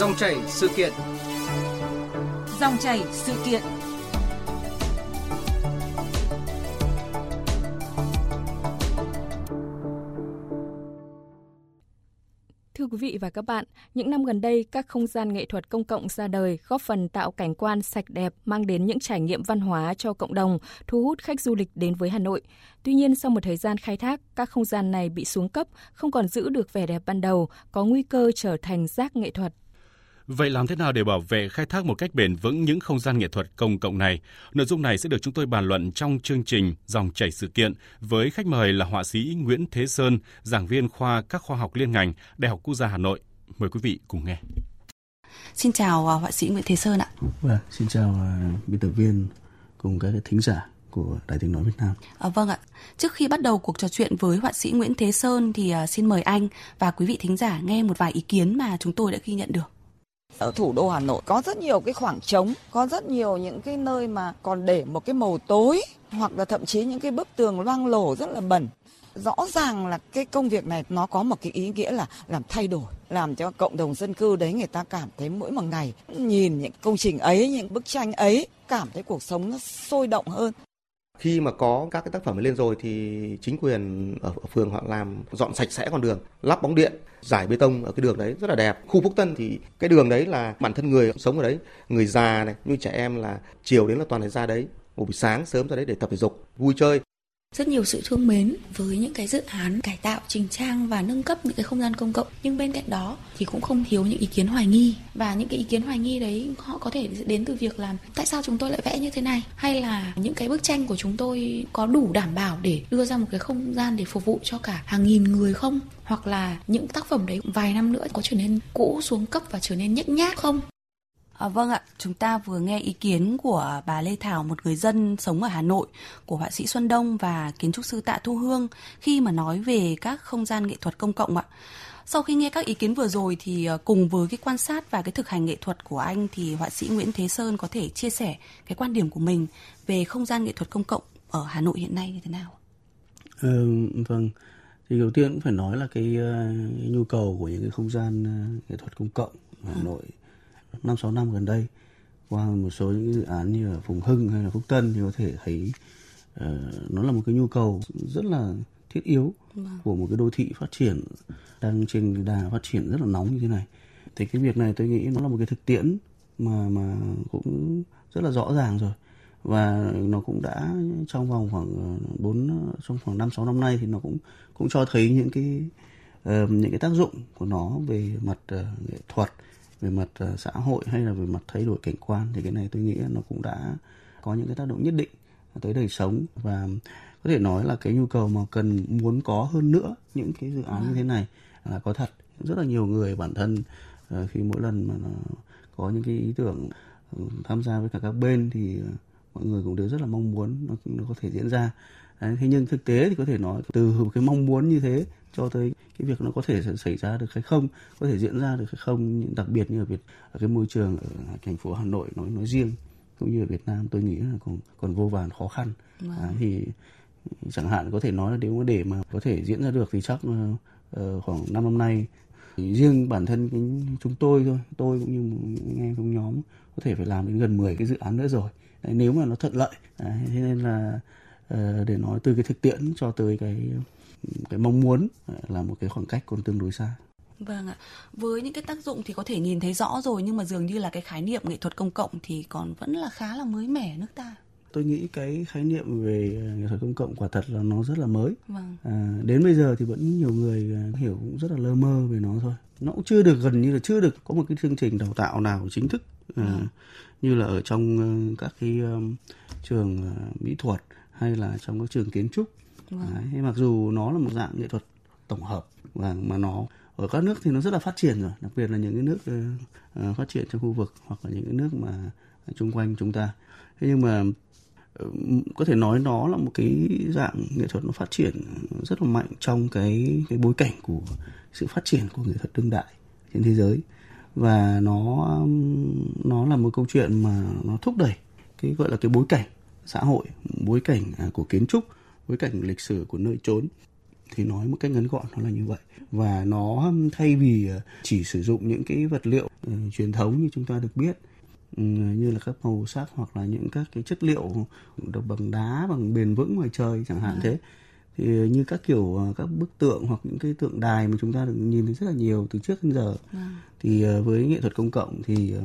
Dòng chảy sự kiện. Dòng chảy sự kiện. Thưa quý vị và các bạn, những năm gần đây, các không gian nghệ thuật công cộng ra đời góp phần tạo cảnh quan sạch đẹp, mang đến những trải nghiệm văn hóa cho cộng đồng, thu hút khách du lịch đến với Hà Nội. Tuy nhiên, sau một thời gian khai thác, các không gian này bị xuống cấp, không còn giữ được vẻ đẹp ban đầu, có nguy cơ trở thành rác nghệ thuật. Vậy làm thế nào để bảo vệ khai thác một cách bền vững những không gian nghệ thuật công cộng này? Nội dung này sẽ được chúng tôi bàn luận trong chương trình Dòng chảy sự kiện với khách mời là họa sĩ Nguyễn Thế Sơn, giảng viên khoa các khoa học liên ngành, Đại học Quốc gia Hà Nội. Mời quý vị cùng nghe. Xin chào à, họa sĩ Nguyễn Thế Sơn ạ. Vâng, xin chào à, biên tập viên cùng các thính giả của Đài Tiếng Nói Việt Nam. À, vâng ạ. Trước khi bắt đầu cuộc trò chuyện với họa sĩ Nguyễn Thế Sơn thì uh, xin mời anh và quý vị thính giả nghe một vài ý kiến mà chúng tôi đã ghi nhận được. Ở thủ đô Hà Nội có rất nhiều cái khoảng trống, có rất nhiều những cái nơi mà còn để một cái màu tối hoặc là thậm chí những cái bức tường loang lổ rất là bẩn. Rõ ràng là cái công việc này nó có một cái ý nghĩa là làm thay đổi, làm cho cộng đồng dân cư đấy người ta cảm thấy mỗi một ngày nhìn những công trình ấy, những bức tranh ấy cảm thấy cuộc sống nó sôi động hơn khi mà có các cái tác phẩm lên rồi thì chính quyền ở, ở phường họ làm dọn sạch sẽ con đường lắp bóng điện giải bê tông ở cái đường đấy rất là đẹp. Khu phúc tân thì cái đường đấy là bản thân người sống ở đấy người già này như trẻ em là chiều đến là toàn là ra đấy một buổi sáng sớm ra đấy để tập thể dục vui chơi rất nhiều sự thương mến với những cái dự án cải tạo, chỉnh trang và nâng cấp những cái không gian công cộng. Nhưng bên cạnh đó thì cũng không thiếu những ý kiến hoài nghi. Và những cái ý kiến hoài nghi đấy, họ có thể đến từ việc làm tại sao chúng tôi lại vẽ như thế này? Hay là những cái bức tranh của chúng tôi có đủ đảm bảo để đưa ra một cái không gian để phục vụ cho cả hàng nghìn người không? Hoặc là những tác phẩm đấy vài năm nữa có trở nên cũ xuống cấp và trở nên nhếch nhác không? À, vâng ạ, chúng ta vừa nghe ý kiến của bà Lê Thảo, một người dân sống ở Hà Nội, của họa sĩ Xuân Đông và kiến trúc sư Tạ Thu Hương khi mà nói về các không gian nghệ thuật công cộng ạ. Sau khi nghe các ý kiến vừa rồi thì ờ, cùng với cái quan sát và cái thực hành nghệ thuật của anh thì họa sĩ Nguyễn Thế Sơn có thể chia sẻ cái quan điểm của mình về không gian nghệ thuật công cộng ở Hà Nội hiện nay như thế nào? Ừ, vâng, thì đầu tiên cũng phải nói là cái, cái nhu cầu của những cái không gian nghệ thuật công cộng ở Hà Nội năm sáu năm gần đây qua một số những dự án như là Phùng Hưng hay là Phúc Tân thì có thể thấy uh, nó là một cái nhu cầu rất là thiết yếu vâng. của một cái đô thị phát triển đang trên đà phát triển rất là nóng như thế này thì cái việc này tôi nghĩ nó là một cái thực tiễn mà mà cũng rất là rõ ràng rồi và nó cũng đã trong vòng khoảng bốn trong khoảng năm sáu năm nay thì nó cũng cũng cho thấy những cái uh, những cái tác dụng của nó về mặt uh, nghệ thuật về mặt ờ, xã hội hay là về mặt thay đổi cảnh quan thì cái này tôi nghĩ nó cũng đã có những cái tác động nhất định tới đời sống. Và có thể nói là cái nhu cầu mà cần muốn có hơn nữa những cái dự án như thế này là có thật. Rất là nhiều người bản thân ờ, khi mỗi lần mà nó có những cái ý tưởng ừ, tham gia với cả các bên thì ờ, mọi người cũng đều rất là mong muốn nó, nó có thể diễn ra. Đấy, thế nhưng thực tế thì có thể nói từ cái mong muốn như thế cho tới cái việc nó có thể xảy ra được hay không có thể diễn ra được hay không. Đặc biệt như ở Việt ở cái môi trường ở thành phố Hà Nội nói nói riêng cũng như ở Việt Nam tôi nghĩ là còn còn vô vàn khó khăn. Wow. à, thì chẳng hạn có thể nói là nếu mà để mà có thể diễn ra được thì chắc uh, khoảng 5 năm nay riêng bản thân cái, chúng tôi thôi tôi cũng như những em trong nhóm có thể phải làm đến gần 10 cái dự án nữa rồi. Đấy, nếu mà nó thuận lợi Đấy, thế nên là uh, để nói từ cái thực tiễn cho tới cái cái mong muốn là một cái khoảng cách còn tương đối xa. Vâng ạ. Với những cái tác dụng thì có thể nhìn thấy rõ rồi nhưng mà dường như là cái khái niệm nghệ thuật công cộng thì còn vẫn là khá là mới mẻ nước ta. Tôi nghĩ cái khái niệm về nghệ thuật công cộng quả thật là nó rất là mới. Vâng. À, đến bây giờ thì vẫn nhiều người à, hiểu cũng rất là lơ mơ về nó thôi. Nó cũng chưa được gần như là chưa được có một cái chương trình đào tạo nào chính thức à, vâng. như là ở trong các cái um, trường uh, mỹ thuật hay là trong các trường kiến trúc Vâng. Đấy, mặc dù nó là một dạng nghệ thuật tổng hợp và mà nó ở các nước thì nó rất là phát triển rồi, đặc biệt là những cái nước uh, phát triển trong khu vực hoặc là những cái nước mà chung quanh chúng ta. Thế nhưng mà ờ, có thể nói nó là một cái dạng nghệ thuật nó phát triển rất là mạnh trong cái cái bối cảnh của sự phát triển của nghệ thuật đương đại trên thế giới và nó nó là một câu chuyện mà nó thúc đẩy cái gọi là cái bối cảnh xã hội bối cảnh à, của kiến trúc bối cảnh lịch sử của nơi trốn thì nói một cách ngắn gọn nó là như vậy và nó thay vì chỉ sử dụng những cái vật liệu uh, truyền thống như chúng ta được biết Ừ, như là các màu sắc hoặc là những các cái chất liệu được bằng đá bằng bền vững ngoài trời chẳng hạn à. thế thì như các kiểu ờ, các bức tượng hoặc những cái tượng đài mà chúng ta được nhìn thấy rất là nhiều từ trước đến giờ à. thì ờ, với nghệ thuật công cộng thì ờ,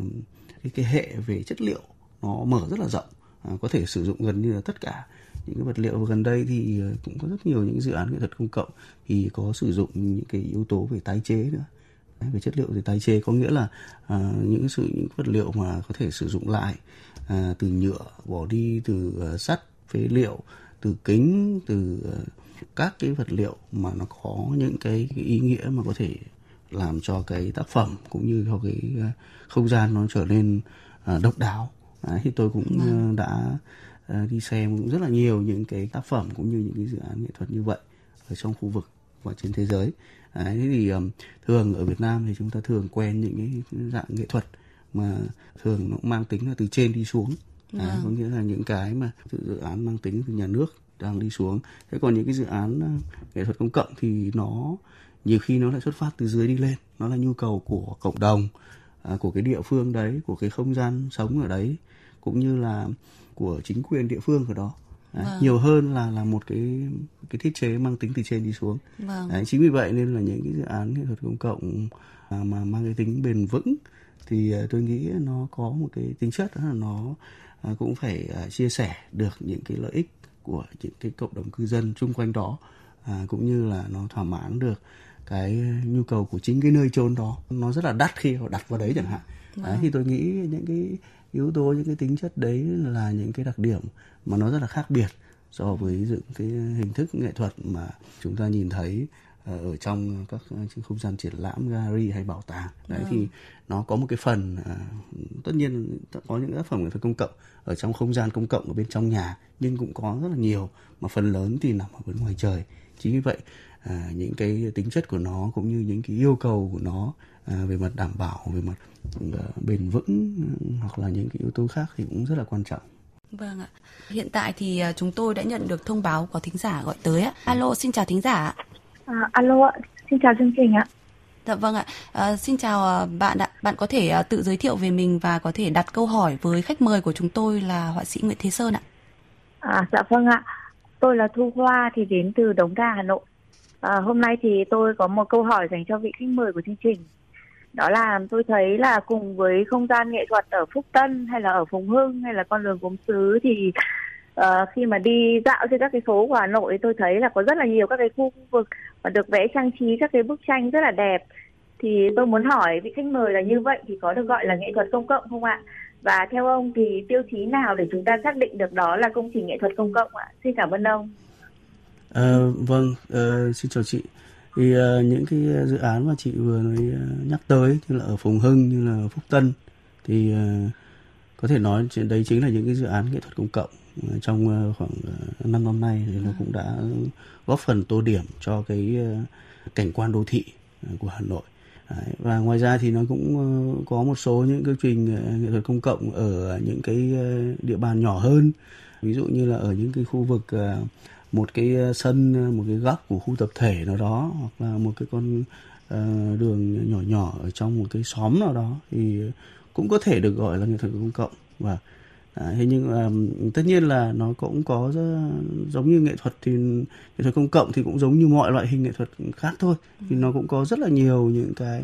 cái, cái hệ về chất liệu nó mở rất là rộng à, có thể sử dụng gần như là tất cả những cái vật liệu gần đây thì cũng có rất nhiều những dự án nghệ thuật công cộng thì có sử dụng những cái yếu tố về tái chế nữa. Về chất liệu thì tái chế có nghĩa là à, những sự những vật liệu mà có thể sử dụng lại à, từ nhựa bỏ đi từ uh, sắt phế liệu từ kính từ uh, các cái vật liệu mà nó có những cái, cái ý nghĩa mà có thể làm cho cái tác phẩm cũng như cho cái uh, không gian nó trở nên uh, độc đáo. Đấy, thì tôi cũng uh, đã đi xem cũng rất là nhiều những cái tác phẩm cũng như những cái dự án nghệ thuật như vậy ở trong khu vực và trên thế giới. Đấy, thì um, thường ở Việt Nam thì chúng ta thường quen những cái dạng nghệ thuật mà thường nó mang tính là từ trên đi xuống. Đấy, vâng. có nghĩa là những cái mà dự án mang tính từ nhà nước đang đi xuống. Thế còn những cái dự án nghệ thuật công cộng thì nó nhiều khi nó lại xuất phát từ dưới đi lên. Nó là nhu cầu của cộng đồng à, của cái địa phương đấy của cái không gian sống ở đấy. Cũng như là của chính quyền địa phương ở đó Đấy, vâng. nhiều hơn là là một cái cái thiết chế mang tính từ trên đi xuống vâng. Đấy, chính vì vậy nên là những cái dự án nghệ thuật công cộng mà, mà mang cái tính bền vững thì uh, tôi nghĩ nó có một cái tính chất đó là nó uh, cũng phải uh, chia sẻ được những cái lợi ích của những cái cộng đồng cư dân chung quanh đó cũng như là nó thỏa mãn được cái nhu cầu của chính cái nơi chôn đó nó rất là đắt khi họ đặt vào đấy chẳng hạn vâng. đấy, thì tôi nghĩ những cái yếu tố những cái tính chất đấy là những cái đặc điểm mà nó rất là khác biệt so với những cái hình thức nghệ thuật mà chúng ta nhìn thấy ở trong các không gian triển lãm gallery hay bảo tàng đấy ừ. thì nó có một cái phần à, tất nhiên có những tác phẩm nghệ thuật công cộng ở trong không gian công cộng ở bên trong nhà nhưng cũng có rất là nhiều mà phần lớn thì nằm ở bên ngoài trời chính vì vậy à, những cái tính chất của nó cũng như những cái yêu cầu của nó à, về mặt đảm bảo về mặt bền vững hoặc là những cái yếu tố khác thì cũng rất là quan trọng Vâng ạ. Hiện tại thì à, chúng tôi đã nhận được thông báo có thính giả gọi tới ạ. Alo, xin chào thính giả. À, alo ạ, xin chào chương trình ạ. Dạ vâng ạ. À, xin chào à, bạn ạ. Bạn có thể tự giới thiệu về mình và có thể đặt câu hỏi với khách mời của chúng tôi là họa sĩ Nguyễn Thế Sơn ạ. À, dạ vâng ạ. Tôi là Thu Hoa thì đến từ Đống Đa, Hà Nội. À, hôm nay thì tôi có một câu hỏi dành cho vị khách mời của chương trình đó là tôi thấy là cùng với không gian nghệ thuật ở Phúc Tân hay là ở Phùng Hưng hay là con đường gốm sứ thì uh, khi mà đi dạo trên các cái phố của Hà Nội tôi thấy là có rất là nhiều các cái khu vực và được vẽ trang trí các cái bức tranh rất là đẹp thì tôi muốn hỏi vị khách mời là như vậy thì có được gọi là nghệ thuật công cộng không ạ? Và theo ông thì tiêu chí nào để chúng ta xác định được đó là công trình nghệ thuật công cộng ạ? Xin cảm ơn ông. À, vâng, à, xin chào chị thì à, những cái dự án mà chị vừa nói nhắc tới như là ở Phùng Hưng như là Phúc Tân thì à, có thể nói đấy chính là những cái dự án nghệ thuật công cộng trong uh, khoảng uh, 5 năm nay thì nó cũng đã góp phần tô điểm cho cái uh, cảnh quan đô thị của Hà Nội. Đấy, và ngoài ra thì nó cũng có một số những cái trình nghệ thuật công cộng ở những cái địa bàn nhỏ hơn. Ví dụ như là ở những cái khu vực một cái ờ, sân ờ, một cái góc của khu tập thể nào đó hoặc là một cái con đường nhỏ nhỏ ở trong một cái xóm nào đó thì cũng có thể được gọi là nghệ thuật công cộng. Và À, thế nhưng um, tất nhiên là nó cũng có rất, giống như nghệ thuật thì nghệ thuật công cộng thì cũng giống như mọi loại hình nghệ thuật khác thôi. Thì nó cũng có rất là nhiều những cái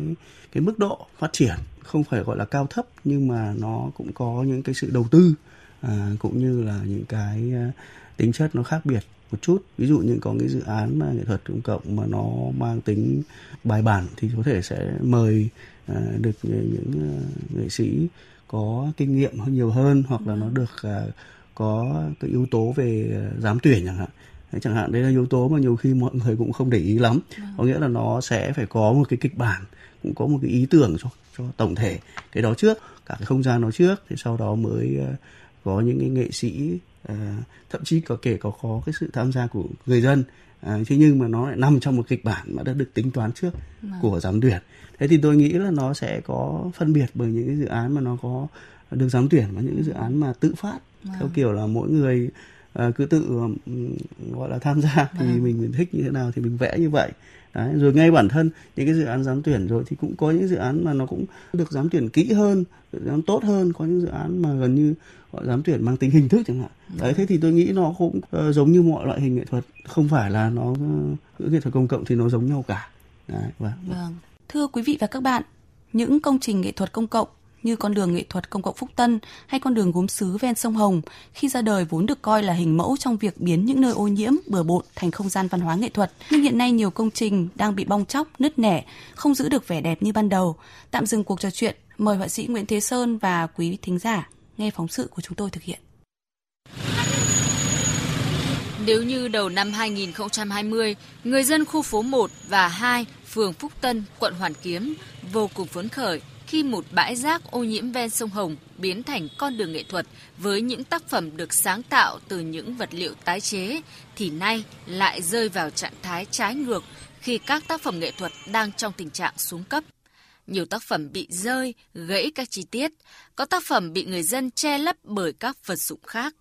cái mức độ phát triển không phải gọi là cao thấp nhưng mà nó cũng có những cái sự đầu tư à, cũng như là những cái uh, tính chất nó khác biệt một chút. Ví dụ như có cái dự án mà nghệ thuật công cộng mà nó mang tính bài bản thì có thể sẽ mời uh, được những uh, nghệ sĩ có kinh nghiệm nhiều hơn hoặc là nó được uh, có cái yếu tố về giám tuyển chẳng hạn. Đấy, chẳng hạn đấy là yếu tố mà nhiều khi mọi người cũng không để ý lắm. Vâng. có nghĩa là nó sẽ phải có một cái kịch bản cũng có một cái ý tưởng cho cho tổng thể cái đó trước cả cái không gian đó trước thì sau đó mới uh, có những cái nghệ sĩ à, thậm chí có kể có có cái sự tham gia của người dân. À, thế nhưng mà nó lại nằm trong một kịch bản mà đã được tính toán trước à. của giám tuyển thế thì tôi nghĩ là nó sẽ có phân biệt bởi những cái dự án mà nó có được giám tuyển và những cái dự án mà tự phát à. theo kiểu là mỗi người uh, cứ tự um, gọi là tham gia thì à. mình, mình thích như thế nào thì mình vẽ như vậy Đấy, rồi ngay bản thân những cái dự án giám tuyển rồi thì cũng có những dự án mà nó cũng được giám tuyển kỹ hơn giám tốt hơn có những dự án mà gần như gọi giám tuyển mang tính hình thức chẳng hạn đấy thế thì tôi nghĩ nó cũng uh, giống như mọi loại hình nghệ thuật không phải là nó uh, nghệ thuật công cộng thì nó giống nhau cả đấy, vâng. vâng thưa quý vị và các bạn những công trình nghệ thuật công cộng như con đường nghệ thuật công cộng Phúc Tân hay con đường gốm sứ ven sông Hồng khi ra đời vốn được coi là hình mẫu trong việc biến những nơi ô nhiễm, bừa bộn thành không gian văn hóa nghệ thuật. Nhưng hiện nay nhiều công trình đang bị bong chóc, nứt nẻ, không giữ được vẻ đẹp như ban đầu. Tạm dừng cuộc trò chuyện, mời họa sĩ Nguyễn Thế Sơn và quý thính giả nghe phóng sự của chúng tôi thực hiện. Nếu như đầu năm 2020, người dân khu phố 1 và 2, phường Phúc Tân, quận Hoàn Kiếm vô cùng phấn khởi khi một bãi rác ô nhiễm ven sông Hồng biến thành con đường nghệ thuật với những tác phẩm được sáng tạo từ những vật liệu tái chế, thì nay lại rơi vào trạng thái trái ngược khi các tác phẩm nghệ thuật đang trong tình trạng xuống cấp. Nhiều tác phẩm bị rơi, gãy các chi tiết, có tác phẩm bị người dân che lấp bởi các vật dụng khác.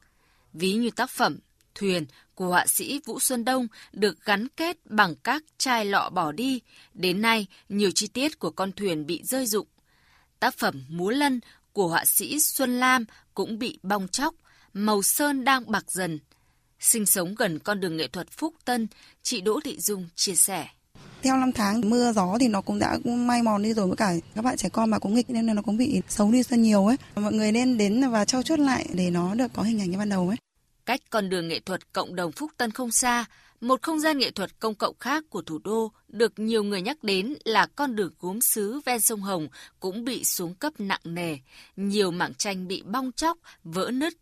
Ví như tác phẩm Thuyền của họa sĩ Vũ Xuân Đông được gắn kết bằng các chai lọ bỏ đi. Đến nay, nhiều chi tiết của con thuyền bị rơi rụng, Tác phẩm Múa Lân của họa sĩ Xuân Lam cũng bị bong chóc, màu sơn đang bạc dần. Sinh sống gần con đường nghệ thuật Phúc Tân, chị Đỗ Thị Dung chia sẻ. Theo năm tháng mưa gió thì nó cũng đã may mòn đi rồi với cả các bạn trẻ con mà cũng nghịch nên là nó cũng bị xấu đi rất nhiều ấy. Mọi người nên đến và trau chuốt lại để nó được có hình ảnh như ban đầu ấy. Cách con đường nghệ thuật cộng đồng Phúc Tân không xa, một không gian nghệ thuật công cộng khác của thủ đô được nhiều người nhắc đến là con đường gốm xứ ven sông Hồng cũng bị xuống cấp nặng nề, nhiều mảng tranh bị bong chóc, vỡ nứt.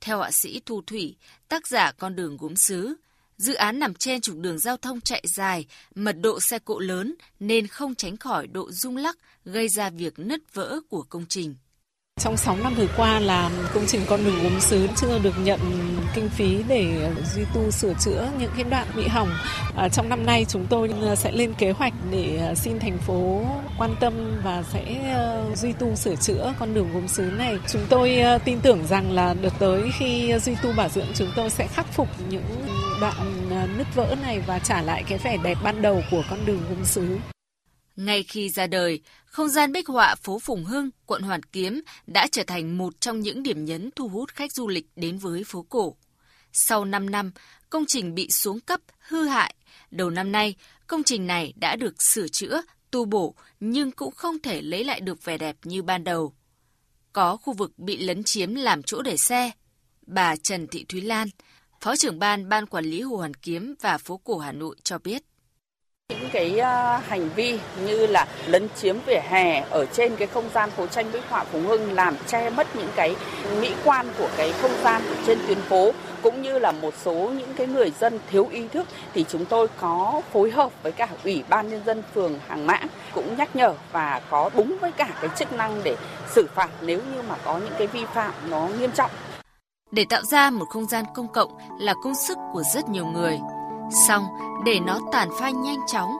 Theo họa sĩ Thu Thủy, tác giả con đường gốm xứ, dự án nằm trên trục đường giao thông chạy dài, mật độ xe cộ lớn nên không tránh khỏi độ rung lắc gây ra việc nứt vỡ của công trình. Trong 6 năm vừa qua là công trình con đường gốm sứ chưa được nhận kinh phí để duy tu sửa chữa những cái đoạn bị hỏng. À, trong năm nay chúng tôi sẽ lên kế hoạch để à, xin thành phố quan tâm và sẽ ờ, duy tu sửa chữa con đường gốm sứ này. Chúng tôi ờ, tin tưởng rằng là đợt tới khi duy tu bảo dưỡng chúng tôi sẽ khắc phục những đoạn à, nứt vỡ này và trả lại cái vẻ đẹp ban đầu của con đường gốm sứ. Ngay khi ra đời, không gian bích họa phố Phùng Hưng, quận Hoàn Kiếm đã trở thành một trong những điểm nhấn thu hút khách du lịch đến với phố cổ. Sau 5 năm, công trình bị xuống cấp, hư hại. Đầu năm nay, công trình này đã được sửa chữa, tu bổ nhưng cũng không thể lấy lại được vẻ đẹp như ban đầu. Có khu vực bị lấn chiếm làm chỗ để xe. Bà Trần Thị Thúy Lan, Phó trưởng ban Ban Quản lý Hồ Hoàn Kiếm và phố cổ Hà Nội cho biết. Những cái uh, hành vi như là lấn chiếm vỉa hè ở trên cái không gian phố tranh bích họa Phùng Hưng làm che mất những cái mỹ quan của cái không gian trên tuyến phố cũng như là một số những cái người dân thiếu ý thức thì chúng tôi có phối hợp với cả ủy ban nhân dân phường Hàng Mã cũng nhắc nhở và có đúng với cả cái chức năng để xử phạt nếu như mà có những cái vi phạm nó nghiêm trọng. Để tạo ra một không gian công cộng là công sức của rất nhiều người. Xong, để nó tàn phai nhanh chóng,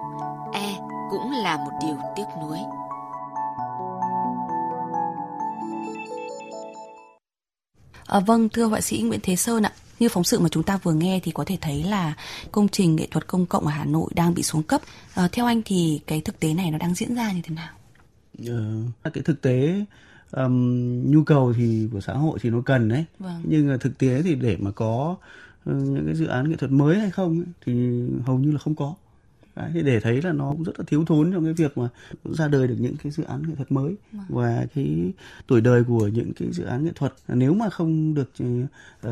e cũng là một điều tiếc nuối. À, vâng, thưa họa sĩ Nguyễn Thế Sơn ạ, như phóng sự mà chúng ta vừa nghe thì có thể thấy là công trình nghệ thuật công cộng ở Hà Nội đang bị xuống cấp. À, theo anh thì cái thực tế này nó đang diễn ra như thế nào? Ờ, cái thực tế um, nhu cầu thì của xã hội thì nó cần đấy, vâng. nhưng thực tế thì để mà có những cái dự án nghệ thuật mới hay không ấy, thì hầu như là không có Đấy, thì để thấy là nó cũng rất là thiếu thốn trong cái việc mà ra đời được những cái dự án nghệ thuật mới vâng. và cái tuổi đời của những cái dự án nghệ thuật nếu mà không được uh,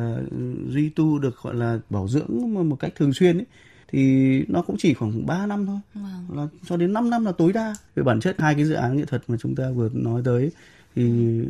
duy tu được gọi là bảo dưỡng một cách thường xuyên ấy, thì nó cũng chỉ khoảng 3 năm thôi vâng. là cho đến 5 năm là tối đa về bản chất hai cái dự án nghệ thuật mà chúng ta vừa nói tới thì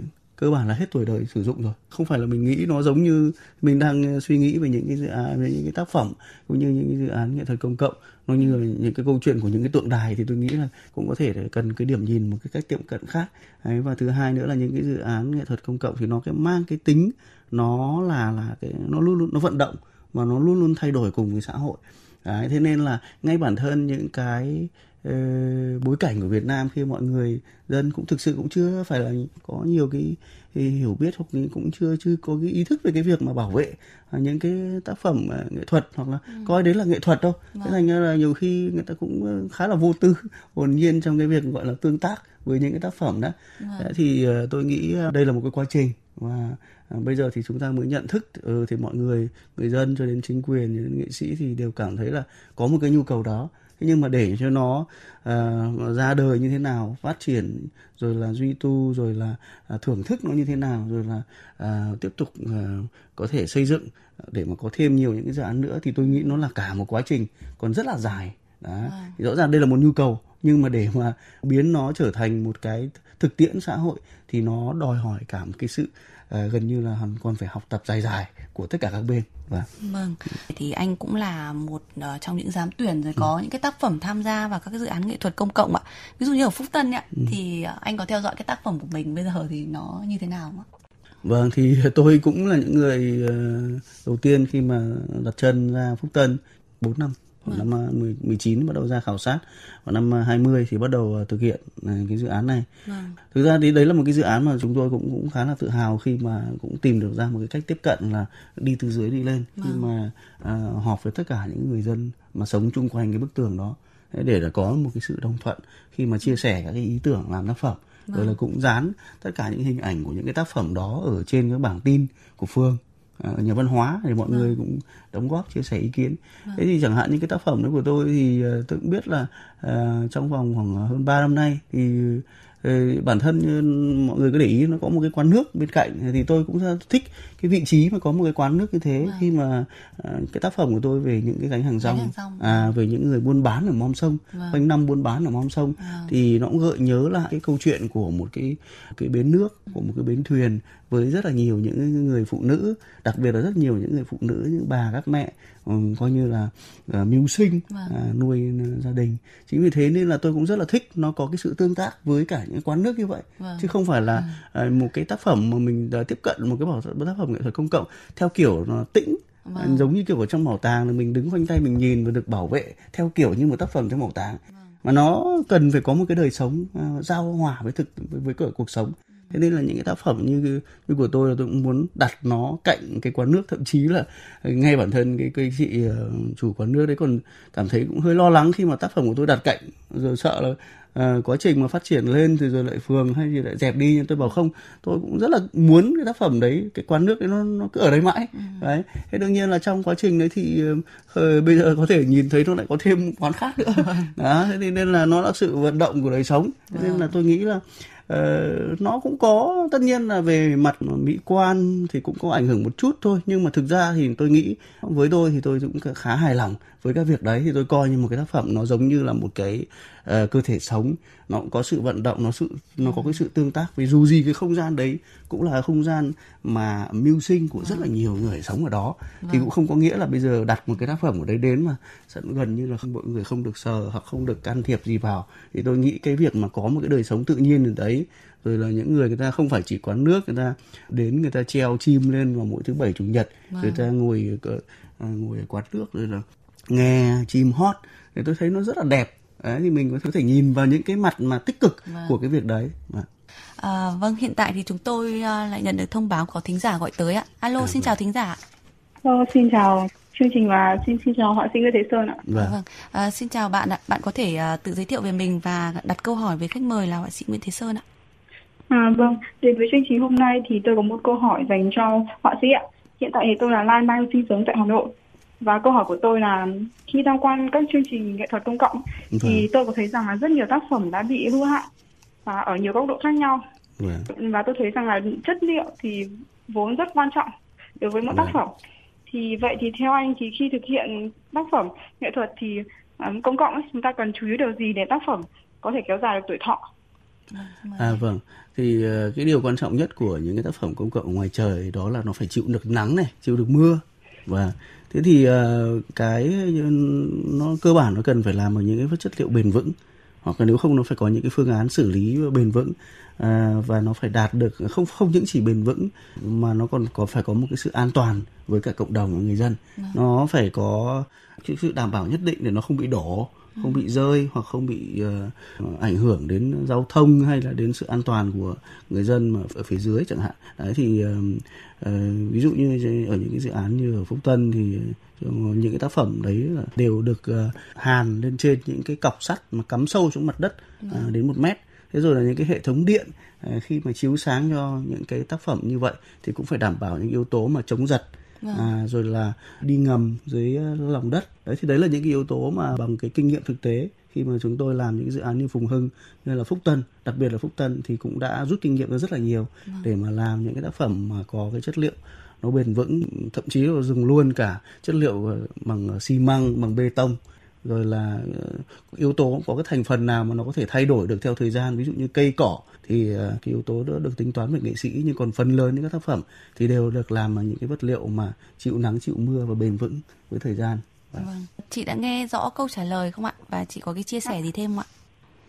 cơ bản là hết tuổi đời sử dụng rồi. Không phải là mình nghĩ nó giống như mình đang ờ, suy nghĩ về những cái dự án về những cái tác phẩm cũng như những cái dự án nghệ thuật công cộng. Nó như là những cái câu chuyện của những cái tượng đài thì tôi nghĩ là cũng có thể cần cái điểm nhìn một cái cách tiệm cận khác. Đấy, và thứ hai nữa là những cái dự án nghệ thuật công cộng thì nó cái mang cái tính nó là là cái nó luôn luôn nó vận động và nó luôn luôn thay đổi cùng với xã hội. Đấy, thế nên là ngay bản thân những cái bối cảnh của Việt Nam khi mọi người dân cũng thực sự cũng chưa phải là có nhiều cái, hiểu biết hoặc cũng chưa chưa có cái ý thức về cái việc mà bảo vệ những cái tác phẩm nghệ thuật hoặc là ừ. coi đấy là nghệ thuật đâu vâng. thế thành ra là nhiều khi người ta cũng khá là vô tư hồn nhiên trong cái việc gọi là tương tác với những cái tác phẩm đó vâng. thì tôi nghĩ đây là một cái quá trình và bây giờ thì chúng ta mới nhận thức ừ, thì mọi người người dân cho đến chính quyền đến nghệ sĩ thì đều cảm thấy là có một cái nhu cầu đó thế nhưng mà để cho nó uh, ra đời như thế nào phát triển rồi là duy tu rồi là uh, thưởng thức nó như thế nào rồi là uh, tiếp tục uh, có thể xây dựng để mà có thêm nhiều những cái dự án nữa thì tôi nghĩ nó là cả một quá trình còn rất là dài. Đó. À. thì rõ ràng đây là một nhu cầu nhưng mà để mà biến nó trở thành một cái thực tiễn xã hội thì nó đòi hỏi cả một cái sự uh, gần như là còn phải học tập dài dài của tất cả các bên vâng. vâng thì anh cũng là một uh, trong những giám tuyển rồi có ừ. những cái tác phẩm tham gia vào các cái dự án nghệ thuật công cộng ạ ví dụ như ở phúc tân ạ ừ. thì uh, anh có theo dõi cái tác phẩm của mình bây giờ thì nó như thế nào ạ Vâng thì tôi cũng là những người uh, đầu tiên khi mà đặt chân ra Phúc Tân 4 năm Vâng. Năm 19 bắt đầu ra khảo sát và năm 20 thì bắt đầu thực hiện cái dự án này. Vâng. Thực ra thì đấy là một cái dự án mà chúng tôi cũng cũng khá là tự hào khi mà cũng tìm được ra một cái cách tiếp cận là đi từ dưới đi lên vâng. khi mà à, họp với tất cả những người dân mà sống chung quanh cái bức tường đó để là có một cái sự đồng thuận khi mà chia sẻ các cái ý tưởng làm tác phẩm vâng. rồi là cũng dán tất cả những hình ảnh của những cái tác phẩm đó ở trên cái bảng tin của phương ở nhà văn hóa thì mọi vâng. người cũng đóng góp chia sẻ ý kiến vâng. thế thì chẳng hạn những cái tác phẩm đấy của tôi thì ờ, tôi cũng biết là uh, trong vòng khoảng hơn 3 năm nay thì bản thân như mọi người có để ý nó có một cái quán nước bên cạnh thì tôi cũng rất thích cái vị trí mà có một cái quán nước như thế vâng. khi mà uh, cái tác phẩm của tôi về những cái gánh hàng rong, hàng rong. à về những người buôn bán ở mom sông vâng. quanh năm buôn bán ở mom sông vâng. thì nó cũng gợi nhớ lại cái câu chuyện của một cái cái bến nước của một cái bến thuyền với rất là nhiều những người phụ nữ đặc biệt là rất nhiều những người phụ nữ những bà các mẹ um, coi như là uh, mưu sinh vâng. uh, nuôi gia đình chính vì thế nên là tôi cũng rất là thích nó có cái sự tương tác với cả những quán nước như vậy vâng. chứ không phải là uh, một cái tác phẩm mà mình đã tiếp cận một cái bảo tác phẩm nghệ thuật công cộng theo kiểu nó tĩnh vâng. giống như kiểu ở trong bảo tàng là mình đứng khoanh tay mình nhìn và được bảo vệ theo kiểu như một tác phẩm trong bảo tàng vâng. mà nó cần phải có một cái đời sống uh, giao hòa với thực với, với cuộc sống thế nên là những cái tác phẩm như như của tôi là tôi cũng muốn đặt nó cạnh cái quán nước. Thậm chí là ngay bản thân cái cái chị ờ, chủ quán nước đấy còn cảm thấy cũng hơi lo lắng khi mà tác phẩm của tôi đặt cạnh. Rồi sợ là uh, quá trình mà phát triển lên thì rồi lại phường hay gì lại dẹp đi. Nhưng tôi bảo không tôi cũng rất là muốn cái tác phẩm đấy cái quán nước đấy nó nó cứ ở đấy mãi. Ừ. đấy. Thế đương nhiên là trong quá trình đấy thì uh, bây giờ có thể nhìn thấy nó lại có thêm quán khác nữa. Đó thế nên là nó là sự vận động của đời sống. Thế nên là tôi nghĩ là uh, nó cũng có tất nhiên là về mặt mỹ quan thì cũng có ảnh hưởng một chút thôi nhưng mà thực ra thì tôi nghĩ với tôi thì tôi cũng khá hài lòng. Với các việc đấy thì tôi coi như một cái tác phẩm nó giống như là một cái uh, cơ thể sống nó cũng có sự vận động nó sự nó có cái sự tương tác. Vì dù gì cái không gian đấy cũng là không gian mà mưu sinh của rất là nhiều người sống ở đó. Thì vâng. cũng không có nghĩa là bây giờ đặt một cái tác phẩm ở đấy đến mà sẽ gần như là không mọi người không được sờ hoặc không được can thiệp gì vào. Thì tôi nghĩ cái việc mà có một cái đời sống tự nhiên ở đấy rồi là những người người ta không phải chỉ quán nước người ta đến người ta treo chim lên vào mỗi thứ bảy chủ nhật vâng. người ta ngồi à, ngồi quán nước rồi là nghe chim hót. Thì tôi thấy nó rất là đẹp đấy thì mình có thể nhìn vào những cái mặt mà tích cực vâng. của cái việc đấy vâng. À, vâng hiện tại thì chúng tôi à, lại nhận được thông báo có thính giả gọi tới ạ alo à, xin vâng. chào thính giả Hello, xin chào chương trình và xin xin chào họa sĩ Nguyễn Thế Sơn ạ. Vâng. vâng. À, xin chào bạn ạ. Bạn có thể uh, tự giới thiệu về mình và đặt câu hỏi với khách mời là họa sĩ Nguyễn Thế Sơn ạ. À, vâng, đến với chương trình hôm nay thì tôi có một câu hỏi dành cho họa sĩ ạ. Hiện tại thì tôi là Lan Mai sinh sống tại Hà Nội. Và câu hỏi của tôi là khi tham quan các chương trình nghệ thuật công cộng vâng. thì tôi có thấy rằng là rất nhiều tác phẩm đã bị hư hại và ở nhiều góc độ khác nhau. Vâng. Và tôi thấy rằng là chất liệu thì vốn rất quan trọng đối với mỗi vâng. tác phẩm. Thì vậy thì theo anh thì khi thực hiện tác phẩm nghệ thuật thì um, công cộng ấy, chúng ta cần chú ý điều gì để tác phẩm có thể kéo dài được tuổi thọ? À vâng, thì uh, cái điều quan trọng nhất của những cái tác phẩm công cộng ngoài trời đó là nó phải chịu được nắng này, chịu được mưa và thế thì uh, cái nó cơ bản nó cần phải làm ở những cái chất liệu bền vững hoặc là nếu không nó phải có những cái phương án xử lý bền vững à, và nó phải đạt được không không những chỉ bền vững mà nó còn có phải có một cái sự an toàn với cả cộng đồng và người dân ừ. nó phải có sự đảm bảo nhất định để nó không bị đổ không bị rơi hoặc không bị uh, ảnh hưởng đến giao thông hay là đến sự an toàn của người dân mà ở phía dưới chẳng hạn. Đấy thì uh, uh, ví dụ như ở những cái dự án như ở Phúc Tân thì những cái tác phẩm đấy đều được uh, hàn lên trên những cái cọc sắt mà cắm sâu xuống mặt đất uh, đến một mét. Thế rồi là những cái hệ thống điện khi mà chiếu sáng cho những cái tác phẩm như vậy thì cũng phải đảm bảo những yếu tố mà chống giật Vâng. À, rồi là đi ngầm dưới ờ, lòng đất đấy thì đấy là những cái yếu tố mà bằng cái kinh nghiệm thực tế khi mà chúng tôi làm những dự án như Phùng Hưng như là Phúc Tân đặc biệt là Phúc Tân thì cũng đã rút kinh nghiệm ra rất là nhiều vâng. để mà làm những cái tác phẩm mà có cái chất liệu nó bền vững thậm chí là dùng luôn cả chất liệu ờ, bằng xi măng bằng bê tông rồi là ờ, yếu tố có cái thành phần nào mà nó có thể thay đổi được theo thời gian ví dụ như cây cỏ thì ờ, cái yếu tố đó được tính toán bởi nghệ sĩ nhưng còn phần lớn những các tác phẩm thì đều được làm bằng những cái vật liệu mà chịu nắng chịu mưa và bền vững với thời gian vâng. vâng. chị đã nghe rõ câu trả lời không ạ và chị có cái chia sẻ gì thêm không ạ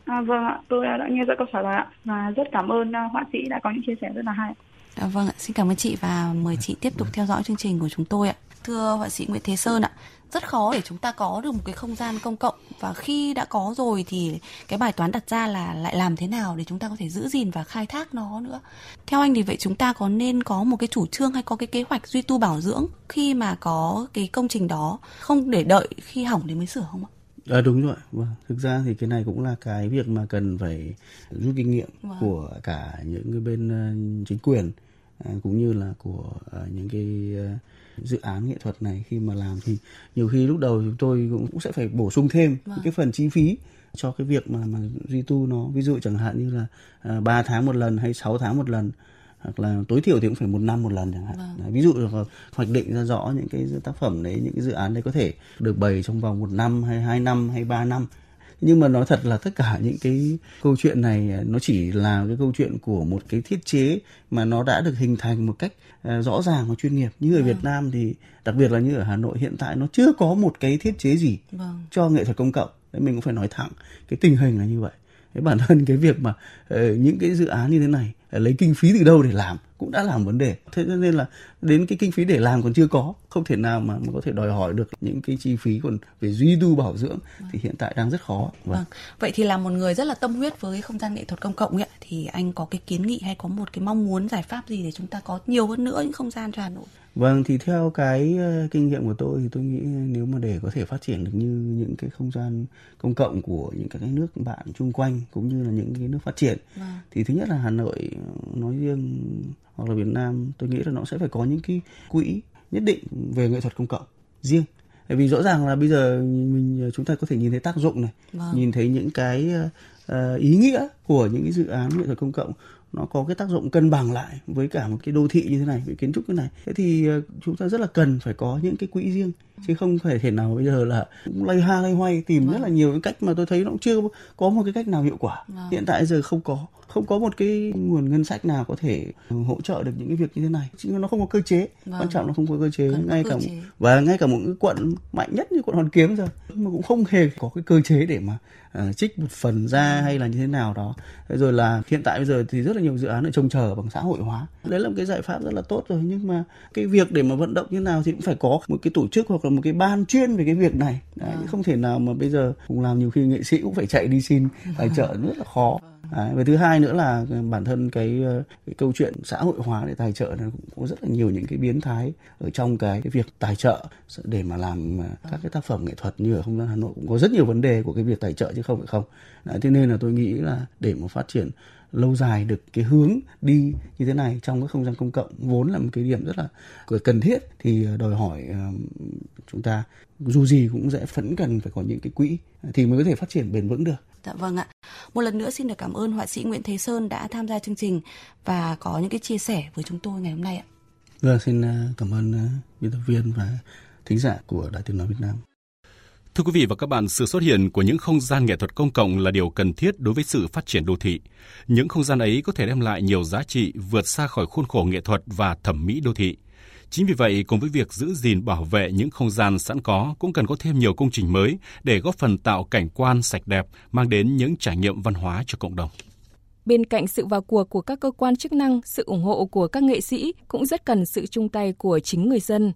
À, vâng ạ, tôi đã nghe rõ câu trả lời ạ và rất cảm ơn uh, họa sĩ đã có những chia sẻ rất là hay. À, vâng ạ, xin cảm ơn chị và mời chị tiếp tục theo dõi chương trình của chúng tôi ạ. Thưa họa sĩ Nguyễn Thế Sơn ạ, rất khó để chúng ta có được một cái không gian công cộng và khi đã có rồi thì cái bài toán đặt ra là lại làm thế nào để chúng ta có thể giữ gìn và khai thác nó nữa. Theo anh thì vậy chúng ta có nên có một cái chủ trương hay có cái kế hoạch duy tu bảo dưỡng khi mà có cái công trình đó không để đợi khi hỏng thì mới sửa không ạ? À, đúng rồi. Vâng. Thực ra thì cái này cũng là cái việc mà cần phải rút kinh nghiệm vâng. của cả những cái bên uh, chính quyền uh, cũng như là của uh, những cái uh, dự án nghệ thuật này khi mà làm thì nhiều khi lúc đầu chúng tôi cũng sẽ phải bổ sung thêm vâng. những cái phần chi phí cho cái việc mà mà duy tu nó ví dụ chẳng hạn như là à, 3 tháng một lần hay 6 tháng một lần hoặc là tối thiểu thì cũng phải một năm một lần chẳng hạn vâng. đấy, ví dụ là hoạch định ra rõ những cái tác phẩm đấy những cái dự án đấy có thể được bày trong vòng một năm hay hai năm hay ba năm nhưng mà nói thật là tất cả những cái câu chuyện này à, nó chỉ là cái câu chuyện của một cái thiết chế mà nó đã được hình thành một cách à, rõ ràng và chuyên nghiệp như ở vâng. Việt Nam thì đặc biệt là như ở Hà Nội hiện tại nó chưa có một cái thiết chế gì vâng. cho nghệ thuật công cộng đấy mình cũng phải nói thẳng cái tình hình là như vậy cái bản thân cái việc mà uh, những cái dự án như thế này uh, lấy kinh phí từ đâu để làm cũng đã làm vấn đề thế nên là đến cái kinh phí để làm còn chưa có không thể nào mà, mà có thể đòi hỏi được những cái chi phí còn về duy tu bảo dưỡng vâng. thì hiện tại đang rất khó vâng. vâng. vậy thì là một người rất là tâm huyết với không gian nghệ thuật công cộng ấy, thì anh có cái kiến nghị hay có một cái mong muốn giải pháp gì để chúng ta có nhiều hơn nữa những không gian cho Hà Nội Vâng thì theo cái uh, kinh nghiệm của tôi thì tôi nghĩ nếu mà để có thể phát triển được như những cái không gian công cộng của những các cái nước bạn chung quanh cũng như là những cái nước phát triển vâng. thì thứ nhất là Hà Nội nói riêng hoặc là Việt Nam tôi nghĩ là nó sẽ phải có những cái quỹ nhất định về nghệ thuật công cộng riêng bởi vì rõ ràng là bây giờ mình chúng ta có thể nhìn thấy tác dụng này vâng. nhìn thấy những cái uh, ý nghĩa của những cái dự án nghệ thuật công cộng nó có cái tác dụng cân bằng lại với cả một cái đô thị như thế này với kiến trúc như này thế thì ờ, chúng ta rất là cần phải có những cái quỹ riêng chứ không phải thể nào bây giờ là cũng lay ha lay hoay tìm vâng. rất là nhiều cái cách mà tôi thấy nó cũng chưa có một cái cách nào hiệu quả vâng. hiện tại giờ không có không có một cái nguồn ngân sách nào có thể hỗ trợ được những cái việc như thế này chứ nó không có cơ chế vâng. quan trọng là không có cơ chế Cần ngay cơ cả chế. và ngay cả một cái quận mạnh nhất như quận hoàn kiếm giờ mà cũng không hề có cái cơ chế để mà uh, trích một phần ra vâng. hay là như thế nào đó rồi là hiện tại bây giờ thì rất là nhiều dự án ở trông chờ bằng xã hội hóa đấy là một cái giải pháp rất là tốt rồi nhưng mà cái việc để mà vận động như nào thì cũng phải có một cái tổ chức hoặc là một cái ban chuyên về cái việc này đấy, vâng. không thể nào mà bây giờ cũng làm nhiều khi nghệ sĩ cũng phải chạy đi xin tài trợ rất là khó vâng. Đấy, và thứ hai nữa là bản thân cái, cái câu chuyện xã hội hóa để tài trợ nó cũng có rất là nhiều những cái biến thái ở trong cái, cái việc tài trợ để mà làm à, các cái tác phẩm nghệ thuật như ở không gian Hà Nội cũng có rất nhiều vấn đề của cái việc tài trợ chứ không phải không. Đấy, thế nên là tôi nghĩ là để mà phát triển lâu dài được cái hướng đi như thế này trong cái không gian công cộng vốn là một cái điểm rất là cần thiết thì đòi hỏi chúng ta dù gì cũng sẽ phấn cần phải có những cái quỹ thì mới có thể phát triển bền vững được. Dạ vâng ạ. Một lần nữa xin được cảm ơn họa sĩ Nguyễn Thế Sơn đã tham gia chương trình và có những cái chia sẻ với chúng tôi ngày hôm nay ạ. Vâng, xin ờ, cảm ơn ờ, biên tập viên và thính giả của Đài Tiếng Nói Việt Nam. Thưa quý vị và các bạn, sự xuất hiện của những không gian nghệ thuật công cộng là điều cần thiết đối với sự phát triển đô thị. Những không gian ấy có thể đem lại nhiều giá trị vượt xa khỏi khuôn khổ nghệ thuật và thẩm mỹ đô thị. Chính vì vậy, cùng với việc giữ gìn bảo vệ những không gian sẵn có cũng cần có thêm nhiều công trình mới để góp phần tạo cảnh quan sạch đẹp, mang đến những trải nghiệm văn hóa cho cộng đồng. Bên cạnh sự vào cuộc của các cơ quan chức năng, sự ủng hộ của các nghệ sĩ cũng rất cần sự chung tay của chính người dân.